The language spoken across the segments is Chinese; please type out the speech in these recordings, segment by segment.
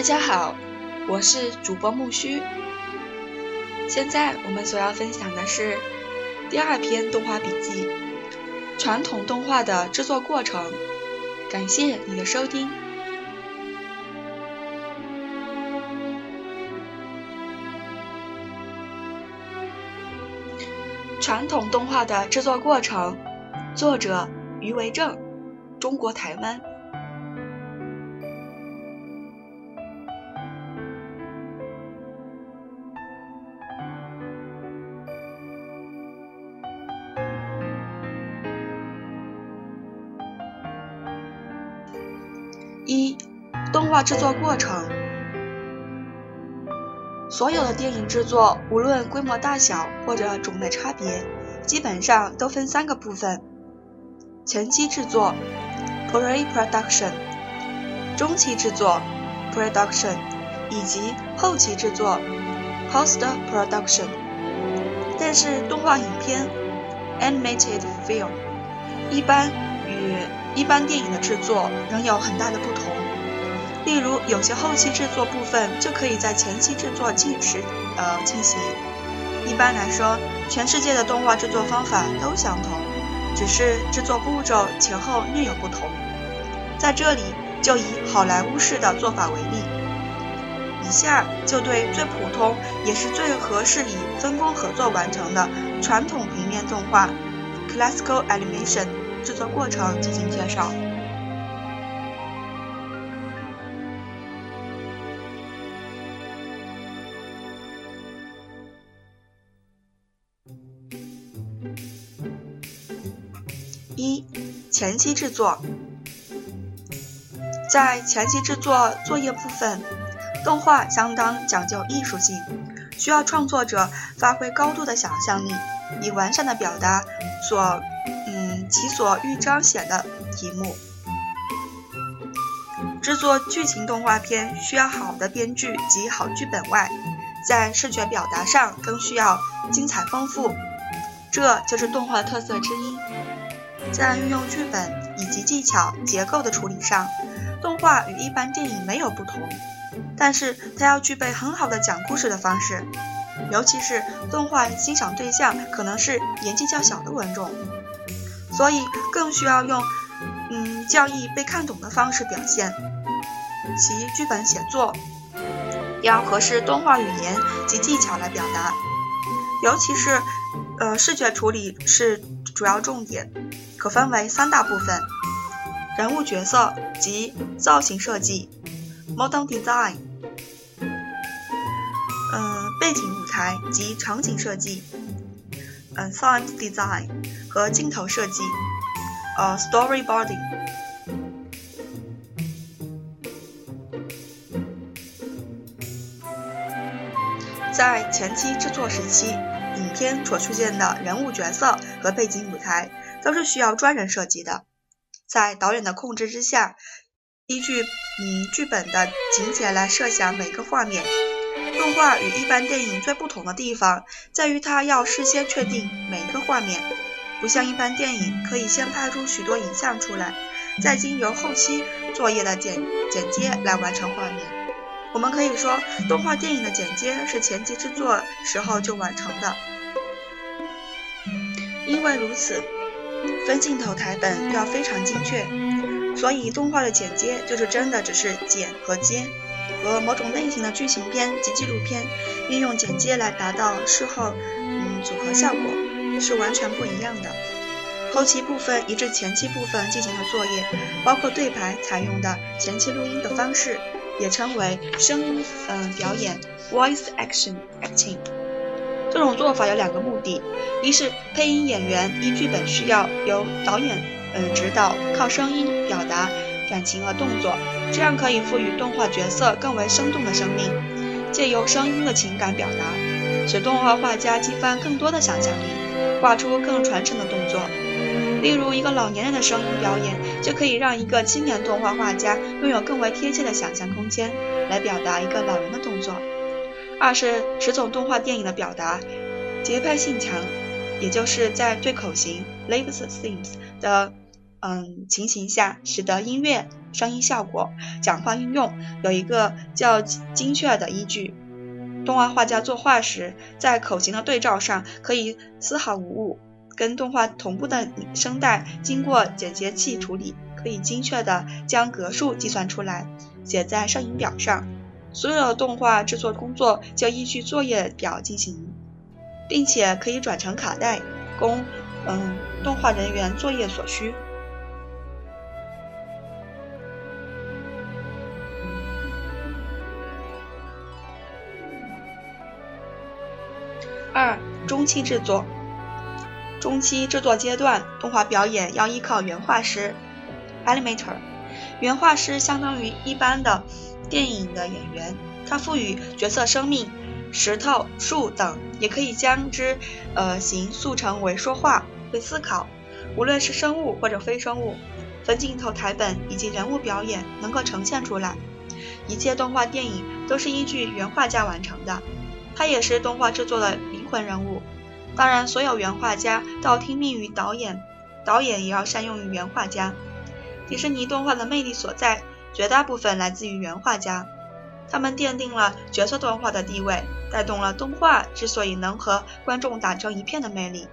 大家好，我是主播木须。现在我们所要分享的是第二篇动画笔记：传统动画的制作过程。感谢你的收听。传统动画的制作过程，作者余为正，中国台湾。制作过程。所有的电影制作，无论规模大小或者种类差别，基本上都分三个部分：前期制作 （pre-production）、中期制作 （production） 以及后期制作 （post-production）。但是动画影片 （animated film） 一般与一般电影的制作仍有很大的不同。例如，有些后期制作部分就可以在前期制作进时呃进行。一般来说，全世界的动画制作方法都相同，只是制作步骤前后略有不同。在这里，就以好莱坞式的做法为例。以下就对最普通也是最合适以分工合作完成的传统平面动画 （Classical Animation） 制作过程进行介绍。前期制作，在前期制作作业部分，动画相当讲究艺术性，需要创作者发挥高度的想象力，以完善的表达所嗯其所欲彰显的题目。制作剧情动画片需要好的编剧及好剧本外，在视觉表达上更需要精彩丰富，这就是动画特色之一。在运用剧本以及技巧结构的处理上，动画与一般电影没有不同，但是它要具备很好的讲故事的方式，尤其是动画欣赏对象可能是年纪较小的观众，所以更需要用嗯较易被看懂的方式表现。其剧本写作要合适动画语言及技巧来表达，尤其是呃视觉处理是主要重点。可分为三大部分：人物角色及造型设计 （model design），嗯，背景舞台及场景设计，嗯，sound design 和镜头设计，呃，storyboarding。在前期制作时期，影片所出现的人物角色和背景舞台。都是需要专人设计的，在导演的控制之下，依据嗯剧本的情节来设想每个画面。动画与一般电影最不同的地方在于，它要事先确定每一个画面，不像一般电影可以先拍出许多影像出来，再经由后期作业的剪剪接来完成画面。我们可以说，动画电影的剪接是前期制作时候就完成的。因为如此。分镜头台本要非常精确，所以动画的剪接就是真的只是剪和接，和某种类型的剧情片及纪录片运用剪接来达到事后嗯组合效果是完全不一样的。后期部分移至前期部分进行的作业，包括对白采用的前期录音的方式，也称为声音嗯表演 （voice action acting）。这种做法有两个目的：一是配音演员依剧本需要由导演嗯指导，靠声音表达感情和动作，这样可以赋予动画角色更为生动的生命，借由声音的情感表达，使动画画家激发更多的想象力，画出更传神的动作。例如，一个老年人的声音表演，就可以让一个青年动画画家拥有更为贴切的想象空间，来表达一个老人的动作。二是十种动画电影的表达节拍性强，也就是在对口型 （live themes） 的嗯情形下，使得音乐、声音效果、讲话运用有一个较精确的依据。动画画家作画时，在口型的对照上可以丝毫无误，跟动画同步的声带经过剪接器处理，可以精确的将格数计算出来，写在摄影表上。所有的动画制作工作就依据作业表进行，并且可以转成卡带，供嗯动画人员作业所需。二、中期制作。中期制作阶段，动画表演要依靠原画师 （animator）。原画师相当于一般的电影的演员，他赋予角色生命，石头、树等也可以将之呃形塑成为说话、会思考。无论是生物或者非生物，分镜头、台本以及人物表演能够呈现出来。一切动画电影都是依据原画家完成的，他也是动画制作的灵。魂人物，当然，所有原画家都要听命于导演，导演也要善用于原画家。迪士尼动画的魅力所在，绝大部分来自于原画家，他们奠定了角色动画的地位，带动了动画之所以能和观众打成一片的魅力。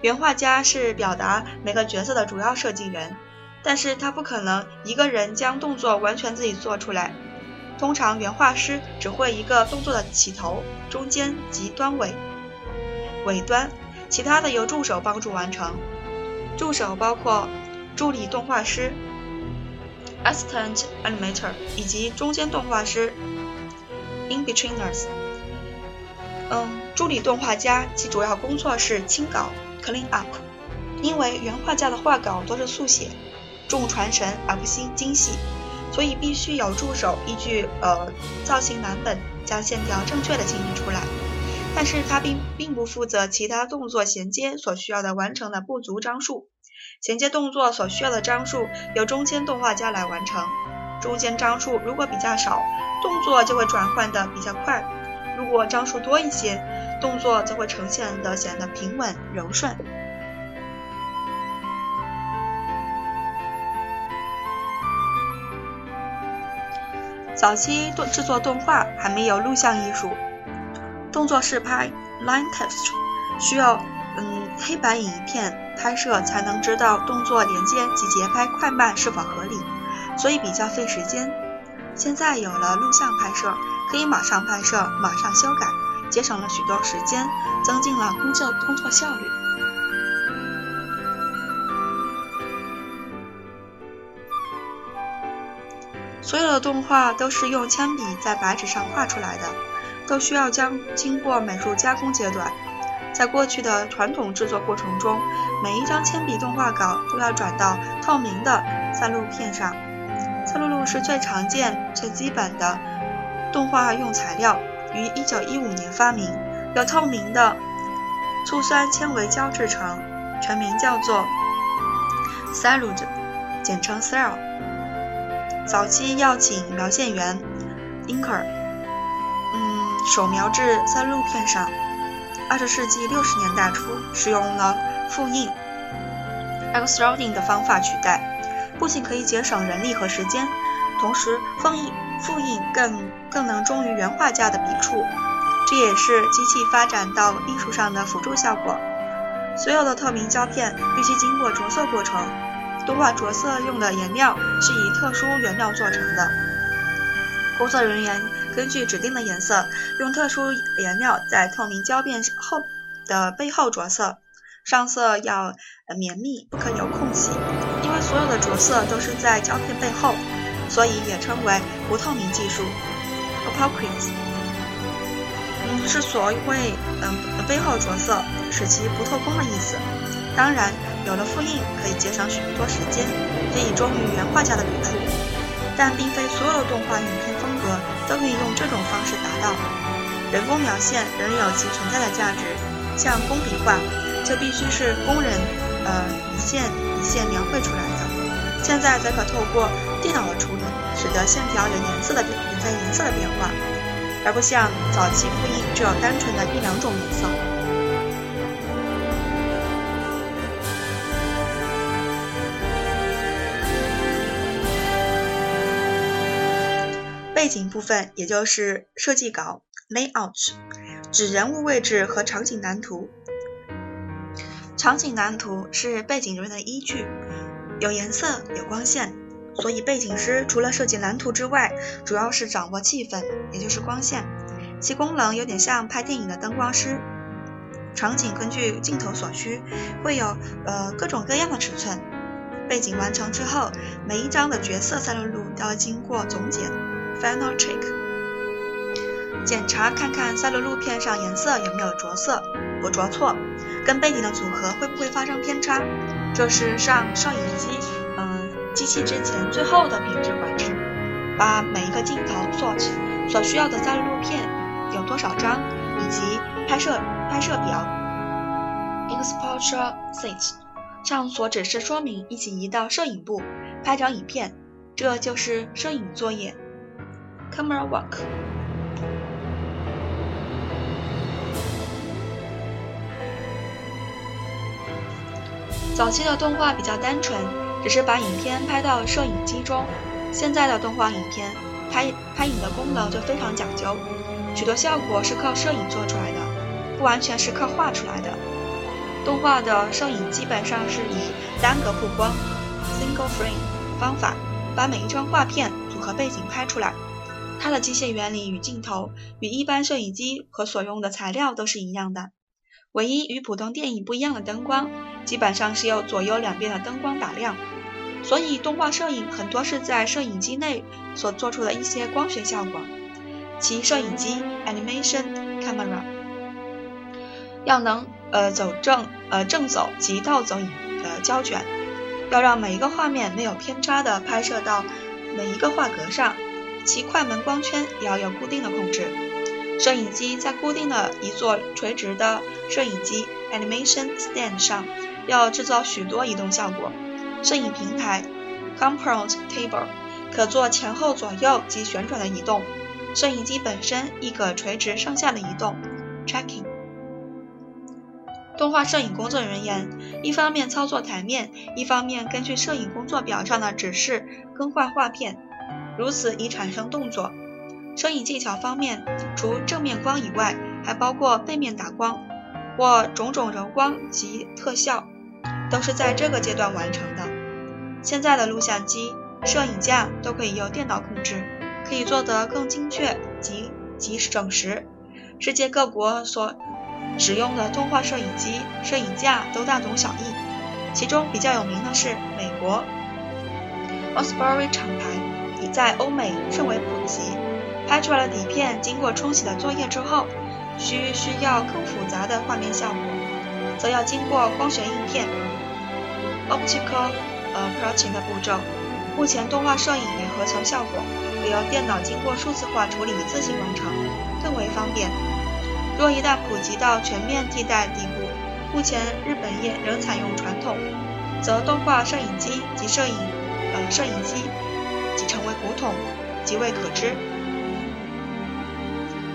原画家是表达每个角色的主要设计人，但是他不可能一个人将动作完全自己做出来。通常，原画师只会一个动作的起头、中间及端尾。尾端，其他的由助手帮助完成。助手包括助理动画师 （assistant animator） 以及中间动画师 （in-betweeners）。嗯，助理动画家其主要工作是清稿 （clean up），因为原画家的画稿都是速写，重传神而不精精细，所以必须有助手依据呃造型蓝本将线条正确的清理出来。但是它并并不负责其他动作衔接所需要的完成的不足张数，衔接动作所需要的张数由中间动画家来完成。中间张数如果比较少，动作就会转换的比较快；如果张数多一些，动作则会呈现的显得平稳柔顺。早期动制作动画还没有录像艺术。动作试拍 （line test） 需要黑白影片拍摄才能知道动作连接及节拍快慢是否合理，所以比较费时间。现在有了录像拍摄，可以马上拍摄，马上修改，节省了许多时间，增进了工作工作效率。所有的动画都是用铅笔在白纸上画出来的。都需要将经过美术加工阶段。在过去的传统制作过程中，每一张铅笔动画稿都要转到透明的赛璐片上。赛璐璐是最常见、最基本的动画用材料，于1915年发明，由透明的醋酸纤维胶制成，全名叫做 Cellulose，简称 Cell。早期要请描线员 Inker 嗯。手描至在路片上。二十世纪六十年代初，使用了复印 （Extruding） 的方法取代，不仅可以节省人力和时间，同时复印复印更更能忠于原画家的笔触。这也是机器发展到艺术上的辅助效果。所有的透明胶片必须经过着色过程，动画着色用的颜料是以特殊原料做成的。工作人员。根据指定的颜色，用特殊颜料在透明胶片后的背后着色，上色要绵密，不可有空隙。因为所有的着色都是在胶片背后，所以也称为不透明技术 （opaque）。嗯，是所谓嗯背后着色，使其不透光的意思。当然，有了复印，可以节省许多时间，可以忠于原画家的笔触。但并非所有的动画影片风格都可以用这种方式达到。人工描线仍有其存在的价值，像工笔画就必须是工人呃一线一线描绘出来的。现在则可透过电脑的处理，使得线条有颜色的变有在颜色的变化，而不像早期复印只有单纯的一两种颜色。背景部分也就是设计稿 （layout），指人物位置和场景蓝图。场景蓝图是背景中的依据，有颜色，有光线，所以背景师除了设计蓝图之外，主要是掌握气氛，也就是光线。其功能有点像拍电影的灯光师。场景根据镜头所需，会有呃各种各样的尺寸。背景完成之后，每一张的角色赛璐璐都要经过总检 （final check），检查看看赛璐璐片上颜色有没有着色或着错，跟背景的组合会不会发生偏差。这是上摄影机嗯机器之前最后的品质管制，把每一个镜头 shot 所需要的赛璐璐片有多少张，以及拍摄拍摄表。（exposure set） 上所指示说明一起移到摄影部拍张影片，这就是摄影作业。（camera work）。早期的动画比较单纯，只是把影片拍到摄影机中。现在的动画影片拍拍影的功能就非常讲究，许多效果是靠摄影做出来的，不完全是靠画出来的。动画的摄影基本上是以单格曝光 （single frame） 方法，把每一张画片组合背景拍出来。它的机械原理与镜头与一般摄影机和所用的材料都是一样的。唯一与普通电影不一样的灯光，基本上是由左右两边的灯光打亮，所以动画摄影很多是在摄影机内所做出的一些光学效果。其摄影机 （animation camera） 要能呃走正呃正走及倒走影的胶卷，要让每一个画面没有偏差的拍摄到每一个画格上，其快门光圈也要有固定的控制。摄影机在固定的一座垂直的摄影机 （animation stand） 上，要制造许多移动效果。摄影平台 （compound table） 可做前后左右及旋转的移动。摄影机本身亦可垂直上下的移动 （tracking）。动画摄影工作人员一方面操作台面，一方面根据摄影工作表上的指示更换画片，如此以产生动作。摄影技巧方面，除正面光以外，还包括背面打光或种种柔光及特效，都是在这个阶段完成的。现在的录像机、摄影架都可以由电脑控制，可以做得更精确及及整时。世界各国所使用的动画摄影机、摄影架都大同小异，其中比较有名的是美国 Osprey 厂牌，在欧美甚为普及。拍出来的底片经过冲洗的作业之后，需需要更复杂的画面效果，则要经过光学印片 （optical approaching） 的步骤。目前动画摄影与合成效果可由电脑经过数字化处理自行完成，更为方便。若一旦普及到全面替代地步，目前日本业仍采用传统，则动画摄影机及摄影呃摄影机即成为古董，即为可知。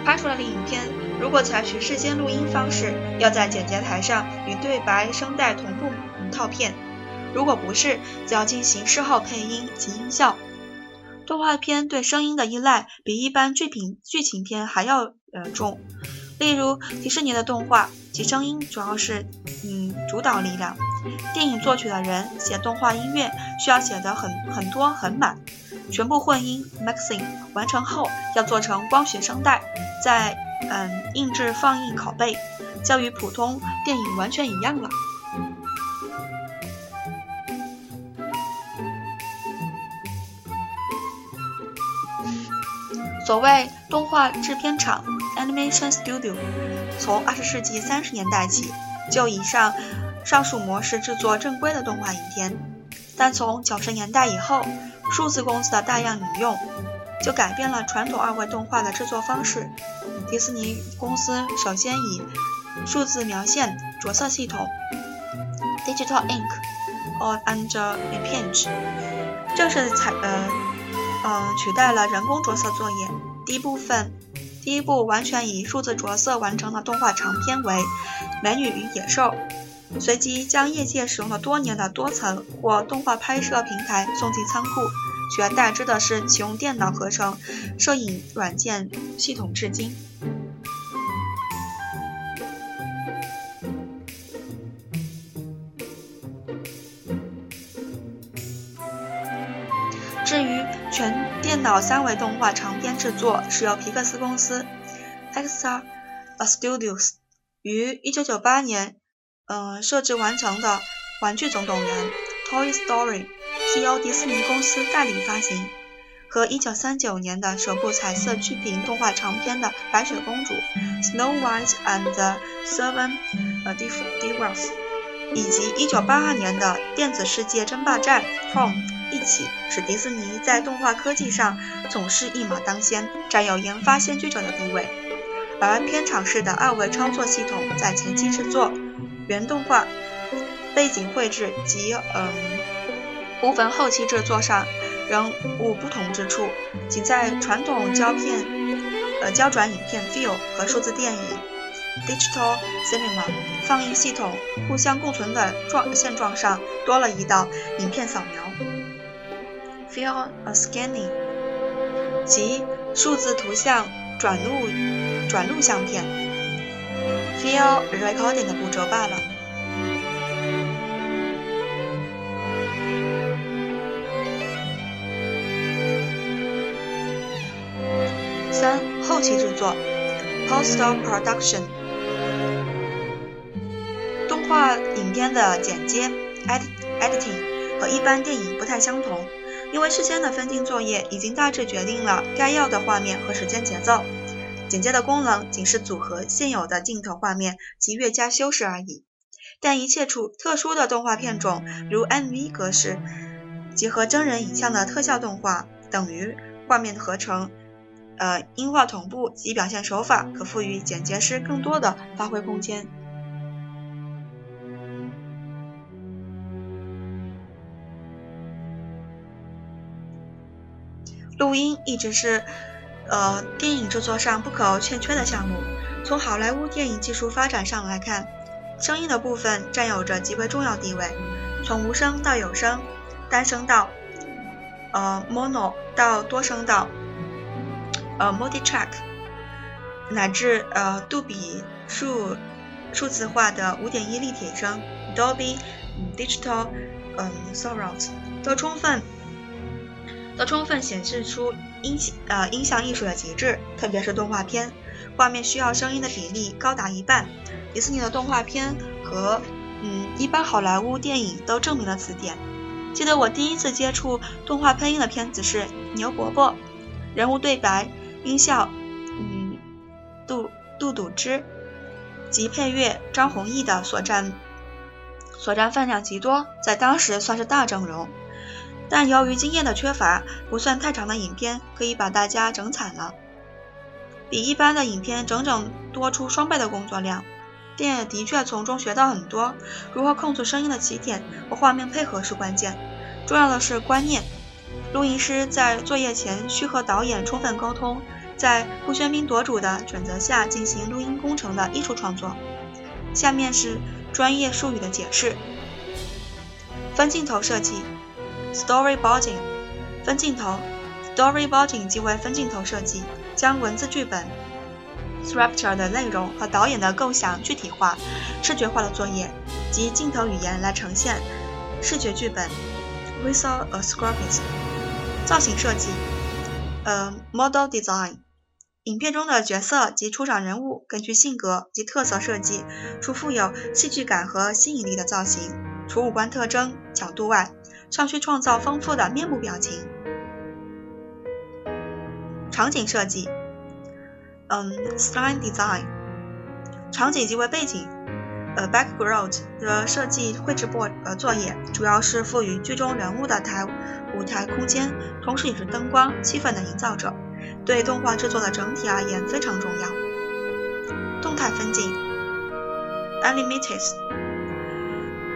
拍出来的影片，如果采取事先录音方式，要在剪接台上与对白声带同步套片；如果不是，则要进行事后配音及音效。动画片对声音的依赖比一般剧品剧情片还要呃重。例如迪士尼的动画，其声音主要是嗯主导力量。电影作曲的人写动画音乐需要写的很很多很满。全部混音 mixing 完成后，要做成光学声带，再嗯印制放映拷贝，就与普通电影完全一样了。所谓动画制片厂 animation studio，从二十世纪三十年代起就以上上述模式制作正规的动画影片，但从九十年代以后。数字公司的大量引用，就改变了传统二维动画的制作方式。迪士尼公司首先以数字描线着色系统 （Digital Ink） or under image 正式采呃呃取代了人工着色作业。第一部分，第一部完全以数字着色完成的动画长片为《美女与野兽》随即将业界使用了多年的多层或动画拍摄平台送进仓库，取而代之的是启用电脑合成摄影软件系统至今。至于全电脑三维动画长片制作，是由皮克斯公司 （Extra Studios） 于1998年，嗯，设置完成的《玩具总动员》（Toy Story） 是由迪士尼公司代理发行，和1939年的首部彩色曲屏动画长片的《白雪公主》（Snow White and the Seven Dwarfs） 以及1982年的电子世界争霸战《Tron》。一起使迪士尼在动画科技上总是一马当先，占有研发先驱者的地位。而片场式的二维操作系统在前期制作、原动画、背景绘制及嗯部分后期制作上仍无不同之处，仅在传统胶片呃胶转影片 （film） 和数字电影 （digital cinema） 放映系统互相共存的状现状上多了一道影片扫描。Film scanning，即数字图像转录转录相片，Film recording 的步骤罢了。三、后期制作，Post production，动画影片的剪接，edit，editing 和一般电影不太相同。因为事先的分镜作业已经大致决定了该要的画面和时间节奏，剪接的功能仅是组合现有的镜头画面及越加修饰而已。但一切处特殊的动画片种，如 MV 格式，结合真人影像的特效动画，等于画面合成、呃音画同步及表现手法，可赋予剪接师更多的发挥空间。录音一直是，呃，电影制作上不可欠缺的项目。从好莱坞电影技术发展上来看，声音的部分占有着极为重要地位。从无声到有声，单声道，呃，mono 到多声道，呃，multi-track，乃至呃杜比数数字化的五点一立体声，Dolby Digital，嗯，Surround，都充分。都充分显示出音呃音像艺术的极致，特别是动画片，画面需要声音的比例高达一半。迪士尼的动画片和嗯一般好莱坞电影都证明了此点。记得我第一次接触动画配音的片子是《牛伯伯》，人物对白、音效，嗯杜杜笃之及配乐张弘毅的所占所占分量极多，在当时算是大阵容。但由于经验的缺乏，不算太长的影片可以把大家整惨了，比一般的影片整整多出双倍的工作量。电影的确从中学到很多，如何控制声音的起点和画面配合是关键，重要的是观念。录音师在作业前需和导演充分沟通，在不喧宾夺主的准则下进行录音工程的艺术创作。下面是专业术语的解释：分镜头设计。Storyboarding，分镜头。Storyboarding 即为分镜头设计，将文字剧本 scripture 的内容和导演的构想具体化、视觉化的作业，及镜头语言来呈现视觉剧本 （visual script）。造型设计，呃，model design。影片中的角色及出场人物根据性格及特色设计出富有戏剧感和吸引力的造型，除五官特征、角度外。尚需创造丰富的面部表情。场景设计，嗯，scene design，场景即为背景，呃，background 的设计绘制作呃作业，主要是赋予剧中人物的台舞台空间，同时也是灯光气氛的营造者，对动画制作的整体而言非常重要。动态分镜，animated。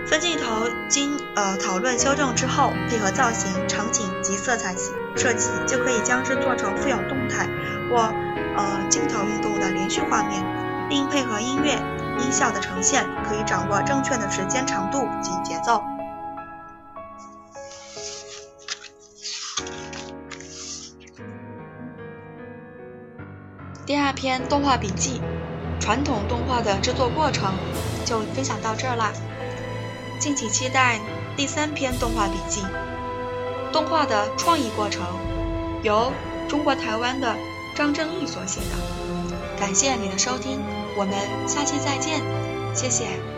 分镜头经呃讨论修正之后，配合造型、场景及色彩设计，就可以将之做成富有动态或呃镜头运动的连续画面，并配合音乐音效的呈现，可以掌握正确的时间长度及节奏。第二篇动画笔记，传统动画的制作过程就分享到这儿啦，敬请期待第三篇动画笔记，动画的创意过程，由中国台湾的张正义所写的。感谢你的收听，我们下期再见，谢谢。